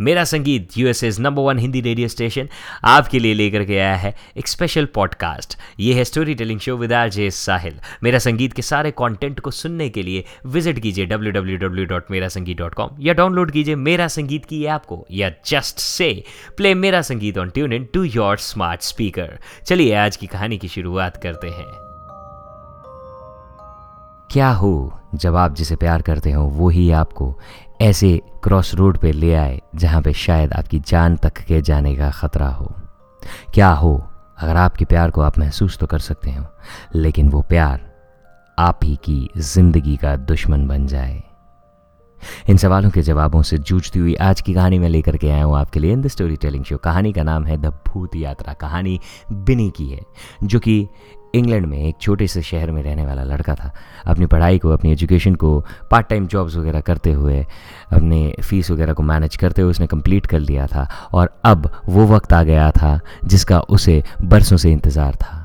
मेरा Sangeet USA number one Hindi radio station आपके लिए लेकर के आया है एक स्पेशल पॉडकास्ट ये है storytelling show with R J Sahil Mera Sangeet के सारे कंटेंट को सुनने के लिए विज़िट कीजिए www.merasangeet.com या डाउनलोड कीजिए मेरा संगीत की ऐप को या just say play Mera Sangeet on tune in to your smart speaker चलिए आज की कहानी की शुरुआत करते हैं। क्या हो जब आप जिसे प्यार करते हो, वो ही आपको ऐसे क्रॉस रोड पे ले आए, जहाँ पे शायद आपकी जान तक के जाने का ख़तरा हो। क्या हो, अगर आपके प्यार को आप महसूस तो कर सकते हो, लेकिन वो प्यार आप ही की ज़िंदगी का दुश्मन बन जाए। इन सवालों के जवाबों से जूझती हुई आज की कहानी में लेकर के आया हूँ आपके लिए in the story telling show. कहानी का नाम है द भूत यात्रा। कहानी बिनी की है, जो कि इंग्लैंड में एक छोटे से शहर में रहने वाला लड़का था। अपनी पढ़ाई को, अपनी एजुकेशन को पार्ट टाइम जॉब्स वगैरह करते हुए, अपने फ़ीस वगैरह को मैनेज करते हुए उसने कंप्लीट कर लिया था और अब वो वक्त आ गया था जिसका उसे बरसों से इंतज़ार था।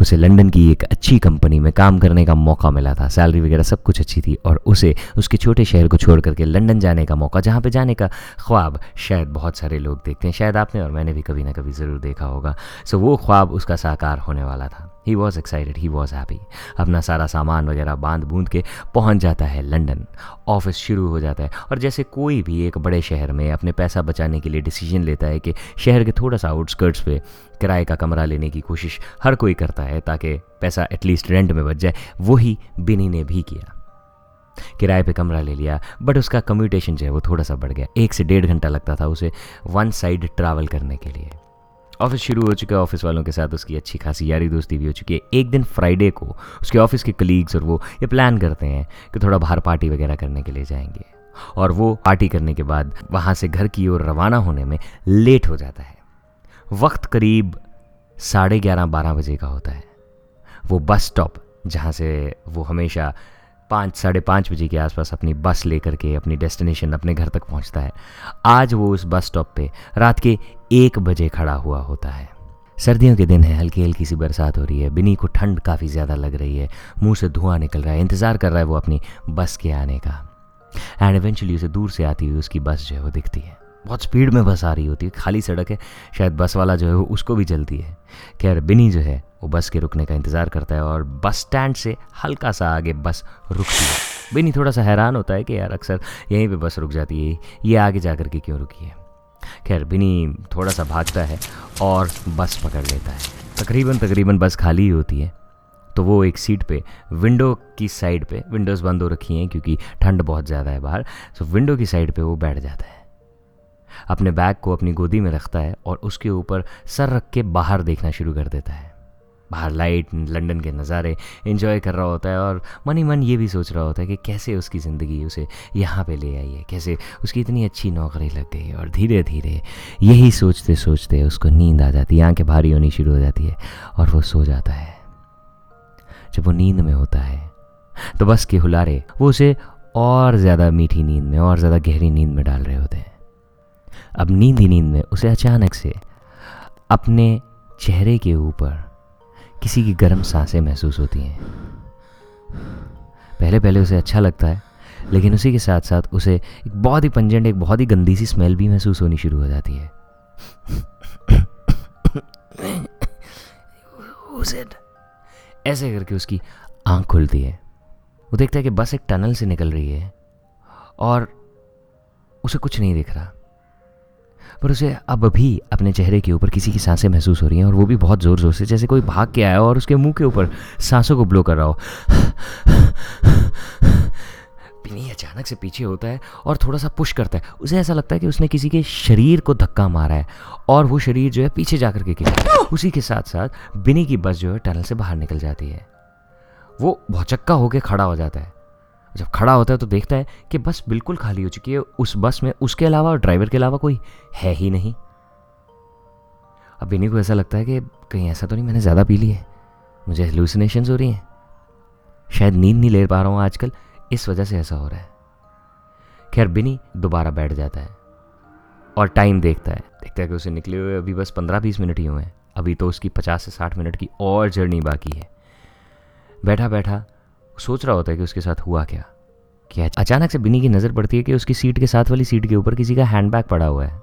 उसे लंदन की एक अच्छी कंपनी में काम करने का मौका मिला था। सैलरी वगैरह सब कुछ अच्छी थी और उसे उसके छोटे शहर को छोड़ करके लंदन जाने का मौका, जहाँ पे जाने का ख्वाब शायद बहुत सारे लोग देखते हैं। शायद आपने और मैंने भी कभी ना कभी ज़रूर देखा होगा। सो वो ख्वाब उसका साकार होने वाला था। He was excited he was happy अपना सारा सामान वगैरह बाँध बूंद के पहुँच जाता है लंदन। ऑफ़िस शुरू हो जाता है। और जैसे कोई भी एक बड़े शहर में अपने पैसा बचाने के लिए डिसीज़न लेता है कि शहर के थोड़ा सा आउटस्कर्ट्स पे किराए का कमरा लेने की कोशिश हर कोई करता है ताकि पैसा एटलीस्ट रेंट में बच जाए, वही बिनी ने भी किया। किराए पे कमरा ले लिया बट उसका कम्यूटेशन जो है वो थोड़ा सा बढ़ गया। एक से डेढ़ घंटा लगता था उसे वन साइड ट्रैवल करने के लिए। ऑफ़िस शुरू हो चुका है, ऑफ़िस वालों के साथ उसकी अच्छी खासी यारी दोस्ती भी हो चुकी है। एक दिन फ्राइडे को उसके ऑफ़िस के कलीग्स और वो ये प्लान करते हैं कि थोड़ा बाहर पार्टी वगैरह करने के लिए जाएँगे। और वो पार्टी करने के बाद वहाँ से घर की ओर रवाना होने में लेट हो जाता है। वक्त करीब साढ़े ग्यारह बारह बजे का होता है। वो बस स्टॉप जहाँ से वो हमेशा पाँच, साढ़े पाँच बजे के आसपास अपनी बस लेकर के अपनी डेस्टिनेशन अपने घर तक पहुँचता है। आज वो उस बस स्टॉप पे रात के एक बजे खड़ा हुआ होता है। सर्दियों के दिन है, हल्की हल्की सी बरसात हो रही है, बिनी को ठंड काफ़ी ज़्यादा लग रही है, मुँह से धुआँ निकल रहा है, इंतज़ार कर रहा है वो अपनी बस के आने का। एंड इवेंचुअली उसे दूर से आती हुई उसकी बस जो है वो दिखती है। बहुत स्पीड में बस आ रही होती है, खाली सड़क है, शायद बस वाला जो है वो उसको भी जल्दी है। खैर, बिनी जो है, वो बस के रुकने का इंतज़ार करता है और बस स्टैंड से हल्का सा आगे बस रुकती है। बिनी थोड़ा सा हैरान होता है कि यार अक्सर यहीं पे बस रुक जाती है, ये आगे जा कर के क्यों रुकी है? खैर, बिनी थोड़ा सा भागता है और बस पकड़ लेता है। तकरीबन तकरीबन बस खाली ही होती है। तो वो एक सीट पे, विंडो की साइड पे, विंडोज़ बंद हो रखी हैं क्योंकि ठंड बहुत ज़्यादा है बाहर सो विंडो की साइड पे वो बैठ जाता है। अपने बैग को अपनी गोदी में रखता है और उसके ऊपर सर रख के बाहर देखना शुरू कर देता है। बाहर लाइट लंदन के नज़ारे इन्जॉय कर रहा होता है और मन ही मन ये भी सोच रहा होता है कि कैसे उसकी ज़िंदगी उसे यहाँ पे ले आई है, कैसे उसकी इतनी अच्छी नौकरी लग गई और धीरे धीरे यही सोचते सोचते उसको नींद आ जाती है, आँखें भारी होनी शुरू हो जाती है और वो सो जाता है। जब वो नींद में होता है तो बस के हुलारे वो उसे और ज़्यादा मीठी नींद में और ज़्यादा गहरी नींद में डाल रहे होते हैं। अब नींद ही नींद में उसे अचानक से अपने चेहरे के ऊपर किसी की गर्म साँसें महसूस होती हैं। पहले पहले उसे अच्छा लगता है, लेकिन उसी के साथ साथ उसे एक बहुत ही पंजेंट, एक बहुत ही गंदी सी स्मेल भी महसूस होनी शुरू हो जाती है। ऐसे करके उसकी आँख खुलती है। वो देखता है कि बस एक टनल से निकल रही है और उसे कुछ नहीं दिख रहा। पर उसे अब भी अपने चेहरे के ऊपर किसी की साँसें महसूस हो रही हैं और वो भी बहुत ज़ोर ज़ोर से, जैसे कोई भाग के आया हो और उसके मुँह के ऊपर सांसों को ब्लो कर रहा हो। पिनी अचानक से पीछे होता है और थोड़ा सा पुश करता है। उसे ऐसा लगता है कि उसने किसी के शरीर को धक्का मारा है और वो शरीर जो है पीछे जाकर के गिरा उसी के साथ साथ बिनी की बस जो है टनल से बाहर निकल जाती है। वो भौचक्का होकर खड़ा हो जाता है। जब खड़ा होता है तो देखता है कि बस बिल्कुल खाली हो चुकी है। उस बस में, उसके अलावा और ड्राइवर के अलावा कोई है ही नहीं। अब बिनी को ऐसा लगता है कि कहीं ऐसा तो नहीं, मैंने ज़्यादा पी ली है। मुझे हेलुसिनेशन हो रही हैं। शायद नींद नहीं ले पा रहा हूँ आजकल। इस वजह से ऐसा हो रहा है। खैर, बिनी दोबारा बैठ जाता है और टाइम देखता है। देखता है कि उसे निकले हुए अभी बस पंद्रह बीस मिनट ही हुए हैं। अभी तो उसकी पचास से साठ मिनट की और जर्नी बाकी है। बैठा बैठा सोच रहा होता है कि उसके साथ हुआ क्या? कि अचानक से बिनी की नज़र पड़ती है कि उसकी सीट के साथ वाली सीट के ऊपर किसी का हैंडबैग पड़ा हुआ है।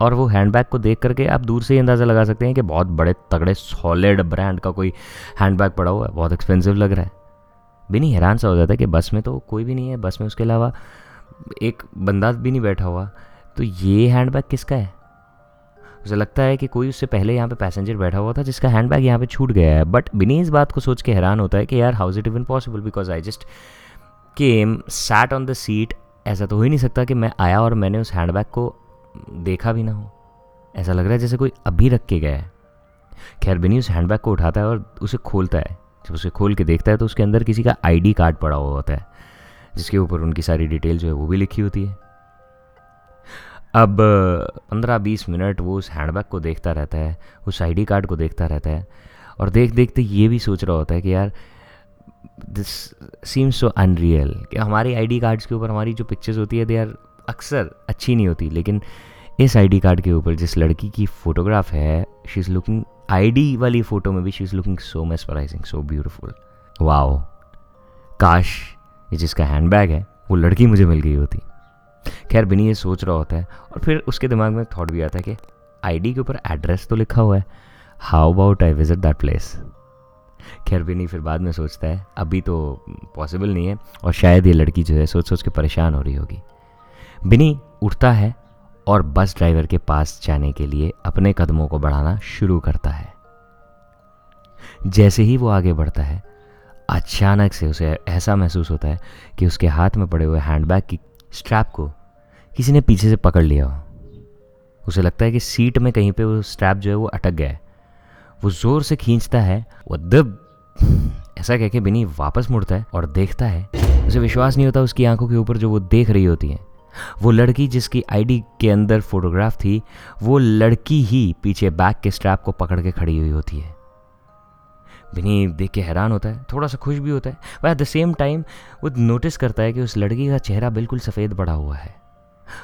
और वो हैंडबैग को देख करके आप दूर से ही अंदाज़ा लगा सकते हैं कि बहुत बड़े, तगड़े सॉलिड ब्रांड का कोई हैंडबैग पड़ा हुआ है। बहुत एक्सपेंसिव लग रहा है। बिनी हैरान सा हो जाता है कि बस में तो कोई भी नहीं है, बस में उसके अलावा एक बंदा भी नहीं बैठा हुआ। तो ये हैंडबैग किसका है? उसे लगता है कि कोई उससे पहले यहाँ पे पैसेंजर बैठा हुआ था, जिसका हैंड बैग यहाँ पे छूट गया है। बट बिनी इस बात को सोच के हैरान होता है कि यार how's it even possible because I just came sat on the seat ऐसा तो हो ही नहीं सकता कि मैं आया और मैंने उस हैंड बैग को देखा भी ना हो। ऐसा लग रहा है जैसे कोई अभी रख के गया है। खैर बिनी उस हैंडबैग को उठाता है और उसे खोलता है। जब उसे खोल के देखता है तो उसके अंदर किसी का आईडी कार्ड पड़ा हुआ होता है, जिसके ऊपर उनकी सारी डिटेल जो है वो भी लिखी होती है। अब पंद्रह बीस मिनट वो उस हैंडबैग को देखता रहता है, उस आईडी कार्ड को देखता रहता है और देख, देखते ये भी सोच रहा होता है कि यार दिस सीम्स सो अनरियल कि हमारी आईडी कार्ड्स के ऊपर हमारी जो पिक्चर्स होती है दे आर अक्सर अच्छी नहीं होती, लेकिन इस आईडी कार्ड के ऊपर जिस लड़की की फ़ोटोग्राफ है शी इज़ लुकिंग आईडी वाली फ़ोटो में भी she is looking so mesmerising so beautiful wow काश ये जिसका हैंडबैग है, वो लड़की मुझे मिल गई होती। खैर, बिनी ये सोच रहा होता है। और फिर उसके दिमाग में थॉट भी आता है कि आईडी के ऊपर एड्रेस तो लिखा हुआ है। How about I visit that place खैर, बिनी फिर बाद में सोचता है, अभी तो पॉसिबल नहीं है और शायद ये लड़की जो है सोच सोच के परेशान हो रही होगी। बिनी उठता है और बस ड्राइवर के पास जाने के लिए अपने कदमों को बढ़ाना शुरू करता है। जैसे ही वो आगे बढ़ता है, अचानक से उसे ऐसा महसूस होता है कि उसके हाथ में पड़े हुए हैंडबैग की स्ट्रैप को किसी ने पीछे से पकड़ लिया। उसे लगता है कि सीट में कहीं पे वो स्ट्रैप जो है वो अटक गया है। वो ज़ोर से खींचता है, वो दब, ऐसा कह के बिनी वापस मुड़ता है और देखता है। उसे विश्वास नहीं होता उसकी आँखों के ऊपर जो वो देख रही होती है। वो लड़की जिसकी आईडी के अंदर फोटोग्राफ थी, वो लड़की ही पीछे बैग के स्ट्रैप को पकड़ के खड़ी हुई होती है। बिनी देख के हैरान होता है, थोड़ा सा खुश भी होता है। वह एट द सेम टाइम वो नोटिस करता है कि उस लड़की का चेहरा बिल्कुल सफ़ेद पड़ा हुआ है।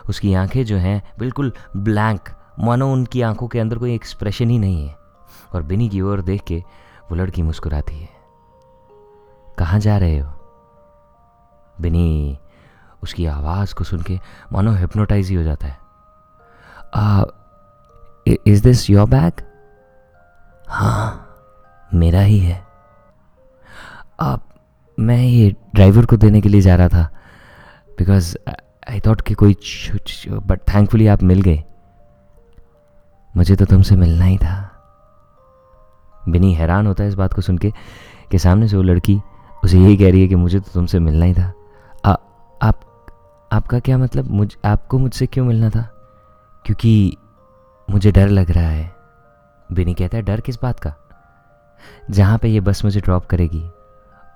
उसकी आँखें जो हैं बिल्कुल ब्लैंक, मानो उनकी आँखों के अंदर कोई एक्सप्रेशन ही नहीं है। और बिनी की ओर देख के वो लड़की मुस्कुराती है। कहाँ जा रहे हो? बिनी, उसकी आवाज़ को सुन के मानो हिप्नोटाइज ही हो जाता है। इज़ दिस योर बैग हाँ मेरा ही है। आप मैं ये ड्राइवर को देने के लिए जा रहा था। बिकॉज़ आई थॉट कि कोई बट थैंकफुली आप मिल गए। मुझे तो तुमसे मिलना ही था। बिनी हैरान होता है इस बात को सुन के कि सामने से वो लड़की उसे यही कह रही है कि मुझे तो तुमसे मिलना ही था। आ, आप आपका क्या मतलब? मुझ आपको मुझसे क्यों मिलना था? क्योंकि मुझे डर लग रहा है। बिनी कहता है डर किस बात का? जहाँ पे ये बस मुझे ड्रॉप करेगी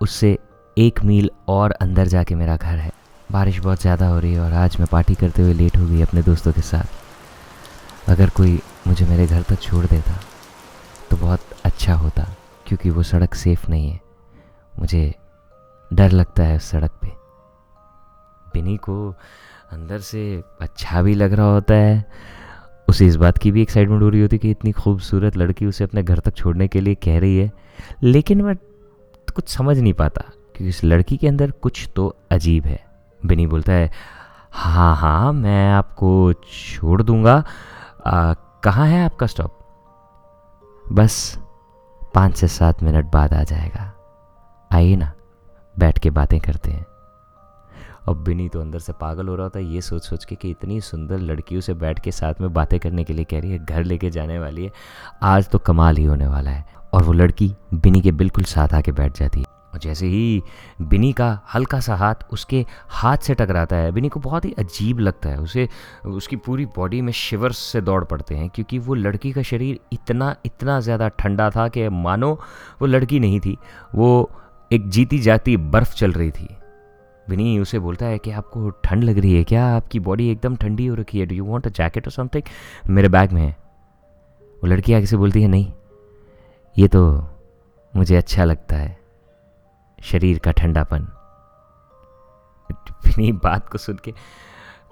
उससे एक मील और अंदर जाके मेरा घर है। बारिश बहुत ज़्यादा हो रही है और आज मैं पार्टी करते हुए लेट हो गई अपने दोस्तों के साथ। अगर कोई मुझे मेरे घर तक छोड़ देता तो बहुत अच्छा होता, क्योंकि वो सड़क सेफ़ नहीं है। मुझे डर लगता है उस सड़क पे। बिनी को अंदर से अच्छा भी लग रहा होता है। उसे इस बात की भी एक्साइटमेंट हो रही होती कि इतनी खूबसूरत लड़की उसे अपने घर तक छोड़ने के लिए कह रही है। लेकिन वह कुछ समझ नहीं पाता, क्योंकि इस लड़की के अंदर कुछ तो अजीब है। बिनी बोलता है हाँ हाँ मैं आपको छोड़ दूँगा। कहाँ है आपका स्टॉप बस पाँच से सात मिनट बाद आ जाएगा। आइए ना, बैठ के बातें करते हैं। अब बिनी तो अंदर से पागल हो रहा था ये सोच सोच के कि इतनी सुंदर लड़कियों से बैठ के साथ में बातें करने के लिए कह रही है, घर लेके जाने वाली है। आज तो कमाल ही होने वाला है। और वो लड़की बिनी के बिल्कुल साथ आके बैठ जाती है। और जैसे ही बिनी का हल्का सा हाथ उसके हाथ से टकराता है, बिनी को बहुत ही अजीब लगता है। उसे, उसकी पूरी बॉडी में शिवर्स से दौड़ पड़ते हैं, क्योंकि वो लड़की का शरीर इतना इतना ज़्यादा ठंडा था कि मानो वो लड़की नहीं थी, वो एक जीती जाती बर्फ़ चल रही थी। विनी उसे बोलता है कि आपको ठंड लग रही है क्या? आपकी बॉडी एकदम ठंडी हो रखी है। Do you want a jacket or something मेरे बैग में है। वो लड़की आगे से बोलती है, नहीं, ये तो मुझे अच्छा लगता है। शरीर का ठंडापन। विनी बात को सुन के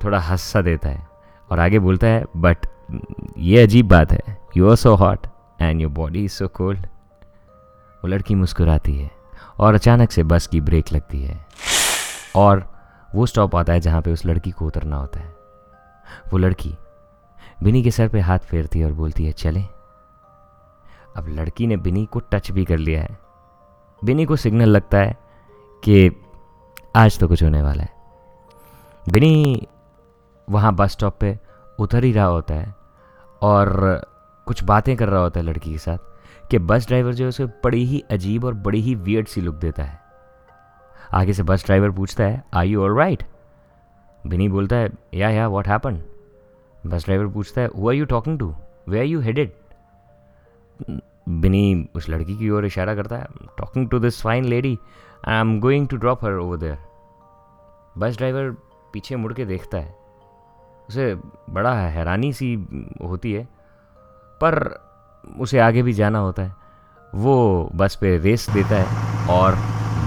थोड़ा हंस देता है और आगे बोलता है, बट ये अजीब बात है। You are so hot and your body is so cold वो लड़की मुस्कुराती है और अचानक से बस की ब्रेक लगती है और वो स्टॉप आता है जहाँ पे उस लड़की को उतरना होता है। वो लड़की बिनी के सर पे हाथ फेरती है और बोलती है, चले। अब लड़की ने बिनी को टच भी कर लिया है। बिनी को सिग्नल लगता है कि आज तो कुछ होने वाला है। बिनी वहाँ बस स्टॉप पे उतर ही रहा होता है और कुछ बातें कर रहा होता है लड़की के साथ कि बस ड्राइवर जो है उसे बड़ी ही अजीब और बड़ी ही वियर्ड सी लुक देता है। आगे से बस ड्राइवर पूछता है आई यू ऑल राइट बिनी बोलता है या या व्हाट हैपन बस ड्राइवर पूछता है who are you talking to where are you headed Bini उस लड़की की ओर इशारा करता है talking to this fine lady I am going to drop her over there bus driver पीछे मुड़ के देखता है। उसे बड़ा हैरानी सी होती है, पर उसे आगे भी जाना होता है। वो बस पे रेस देता है और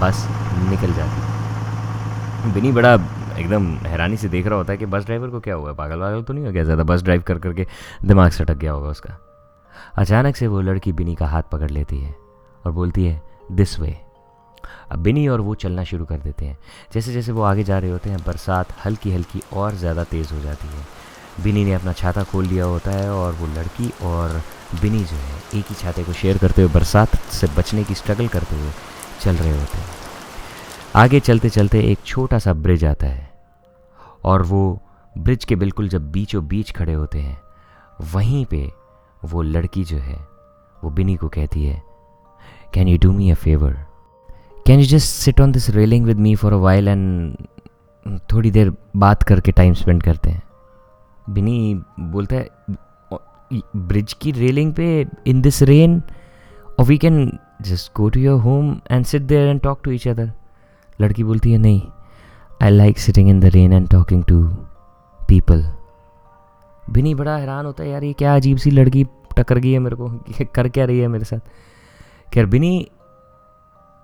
बस निकल जाती है। बिनी बड़ा एकदम हैरानी से देख रहा होता है कि बस ड्राइवर को क्या हुआ? पागल वागल तो नहीं हो गया? ज़्यादा बस ड्राइव कर करके दिमाग सटक गया होगा उसका। अचानक से वो लड़की बिनी का हाथ पकड़ लेती है और बोलती है दिस वे अब बिनी और वो चलना शुरू कर देते हैं। जैसे जैसे वो आगे जा रहे होते हैं, बरसात हल्की हल्की और ज़्यादा तेज़ हो जाती है। बिनी ने अपना छाता खोल लिया होता है और वो लड़की और बिनी जो है, एक ही छाते को शेयर करते हुए, बरसात से बचने की स्ट्रगल करते हुए चल रहे होते हैं। आगे चलते चलते एक छोटा सा ब्रिज आता है और वो ब्रिज के बिल्कुल जब बीचों बीच खड़े होते हैं, वहीं पे वो लड़की जो है, वो बिनी को कहती है can you do me a favour can you just sit on this railing with me for a while and थोड़ी देर बात करके टाइम स्पेंड करते हैं? बिनी बोलता है ब्रिज की रेलिंग पे in this rain or we can just go to your home and sit there and talk to each other लड़की बोलती है, नहीं I like sitting in the rain and talking to people Bini बड़ा हैरान होता है यार, ये क्या अजीब सी लड़की टकर गई है मेरे को कर क्या रही है मेरे साथ। खैर, बिनी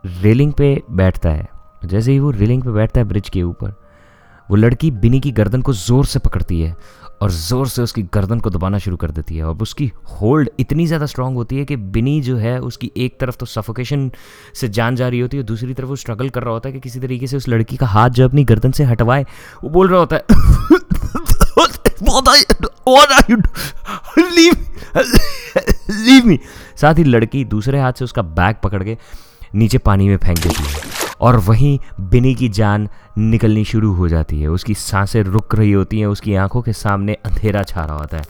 रेलिंग पे बैठता है, जैसे ही वो रेलिंग पे बैठता है ब्रिज के ऊपर, वो लड़की बिनी की गर्दन को ज़ोर से पकड़ती है और ज़ोर से उसकी गर्दन को दबाना शुरू कर देती है। और उसकी होल्ड इतनी ज़्यादा स्ट्रांग होती है कि बिनी जो है, उसकी एक तरफ़ तो सफोकेशन से जान जा रही होती है दूसरी तरफ़ वो स्ट्रगल कर रहा होता है कि किसी तरीके से उस लड़की का हाथ जो अपनी गर्दन से हटवाए, वो बोल रहा होता है लीव मी साथ ही लड़की दूसरे हाथ से उसका बैग पकड़ के नीचे पानी में फेंक देती है और वहीं बिनी की जान निकलनी शुरू हो जाती है। उसकी साँसें रुक रही होती हैं, उसकी आँखों के सामने अंधेरा छा रहा होता है।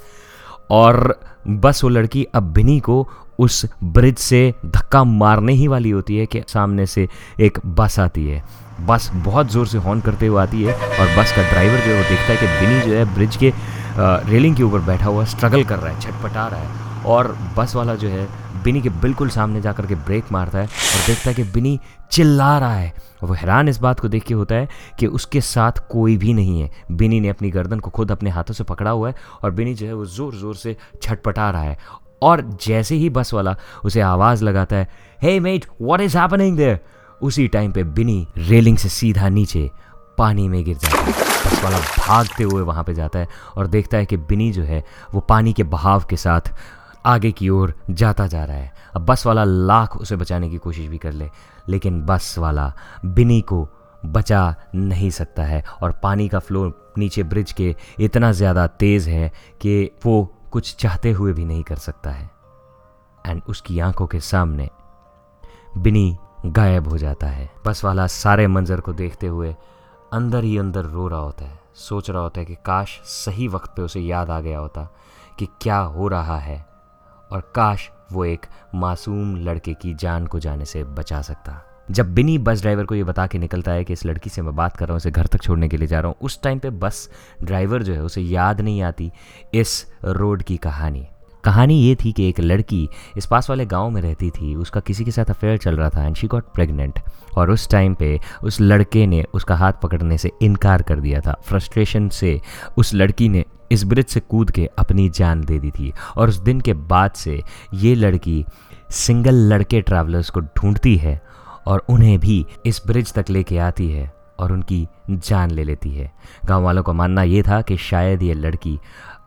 और बस वो लड़की अब बिनी को उस ब्रिज से धक्का मारने ही वाली होती है कि सामने से एक बस आती है। बस बहुत ज़ोर से हॉर्न करते हुए आती है और बस का ड्राइवर जो है वो देखता है कि बिनी जो है ब्रिज के रेलिंग के ऊपर बैठा हुआ स्ट्रगल कर रहा है, छटपटा रहा है और बस वाला जो है, बिनी के बिल्कुल सामने जा कर के ब्रेक मारता है और देखता है कि बिनी चिल्ला रहा है। वो हैरान इस बात को देख के होता है कि उसके साथ कोई भी नहीं है। बिनी ने अपनी गर्दन को खुद अपने हाथों से पकड़ा हुआ है और बिनी जो है, वो ज़ोर ज़ोर से छटपटा रहा है और जैसे ही बस वाला उसे आवाज़ लगाता है hey mate what is happening there उसी टाइम पे बिनी रेलिंग से सीधा नीचे पानी में गिर जाता है। बस वाला भागते हुए वहाँ पे जाता है और देखता है कि बिनी जो है, वो पानी के बहाव के साथ आगे की ओर जाता जा रहा है। अब बस वाला लाख उसे बचाने की कोशिश भी कर ले, लेकिन बस वाला बिनी को बचा नहीं सकता है और पानी का फ्लो नीचे ब्रिज के इतना ज़्यादा तेज़ है कि वो कुछ चाहते हुए भी नहीं कर सकता है। एंड उसकी आँखों के सामने बिनी गायब हो जाता है। बस वाला सारे मंजर को देखते हुए अंदर ही अंदर रो रहा होता है, सोच रहा होता है कि काश सही वक्त पे उसे याद आ गया होता कि क्या हो रहा है और काश वो एक मासूम लड़के की जान को जाने से बचा सकता। जब बिनी बस ड्राइवर को ये बता के निकलता है कि इस लड़की से मैं बात कर रहा हूँ, उसे घर तक छोड़ने के लिए जा रहा हूँ, उस टाइम पे बस ड्राइवर जो है उसे याद नहीं आती इस रोड की कहानी। कहानी ये थी कि एक लड़की इस पास वाले गाँव में रहती थी, उसका किसी के साथ अफेयर चल रहा था एंड शी गॉट प्रेग्नेंट और उस टाइम पे उस लड़के ने उसका हाथ पकड़ने से इनकार कर दिया था। फ्रस्ट्रेशन से उस लड़की ने इस ब्रिज से कूद के अपनी जान दे दी थी। और उस दिन के बाद से ये लड़की सिंगल लड़के ट्रैवलर्स को ढूंढती है और उन्हें भी इस ब्रिज तक लेके आती है और उनकी जान ले लेती है। गाँव वालों का मानना ये था कि शायद ये लड़की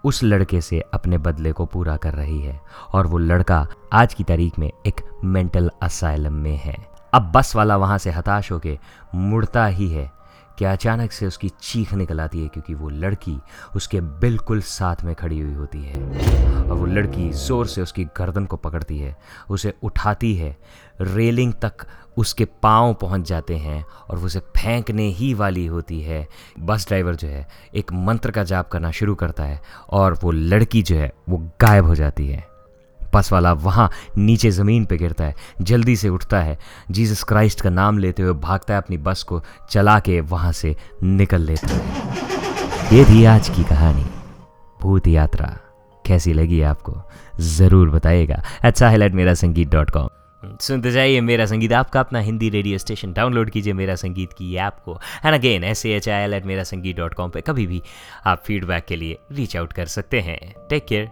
उस लड़के से अपने बदले को पूरा कर रही है और वो लड़का आज की तारीख में एक मेंटल असाइलम में है। अब बस वाला वहाँ से हताश होके मुड़ता ही है कि अचानक से उसकी चीख निकल आती है क्योंकि वो लड़की उसके बिल्कुल साथ में खड़ी हुई होती है। और वो लड़की ज़ोर से उसकी गर्दन को पकड़ती है, उसे उठाती है। रेलिंग तक उसके पाँव पहुँच जाते हैं और वो उसे फेंकने ही वाली होती है। बस ड्राइवर जो है, एक मंत्र का जाप करना शुरू करता है और वो लड़की जो है, वो गायब हो जाती है। बस वाला वहाँ नीचे ज़मीन पे गिरता है, जल्दी से उठता है। जीसस क्राइस्ट का नाम लेते हुए भागता है अपनी बस को, चला के वहाँ से निकल लेता है। ये थी आज की कहानी। भूत यात्रा, कैसी लगी आपको? ज़रूर बताइएगा। अच्छा है मेरा संगीत डॉट कॉम सुनते जाइए मेरा संगीत। आपका अपना हिंदी रेडियो स्टेशन डाउनलोड कीजिए मेरा संगीत की ऐप को। And again S H I L at Mera Sangeet dot com पर कभी भी आप फीडबैक के लिए रीच आउट कर सकते हैं। Take care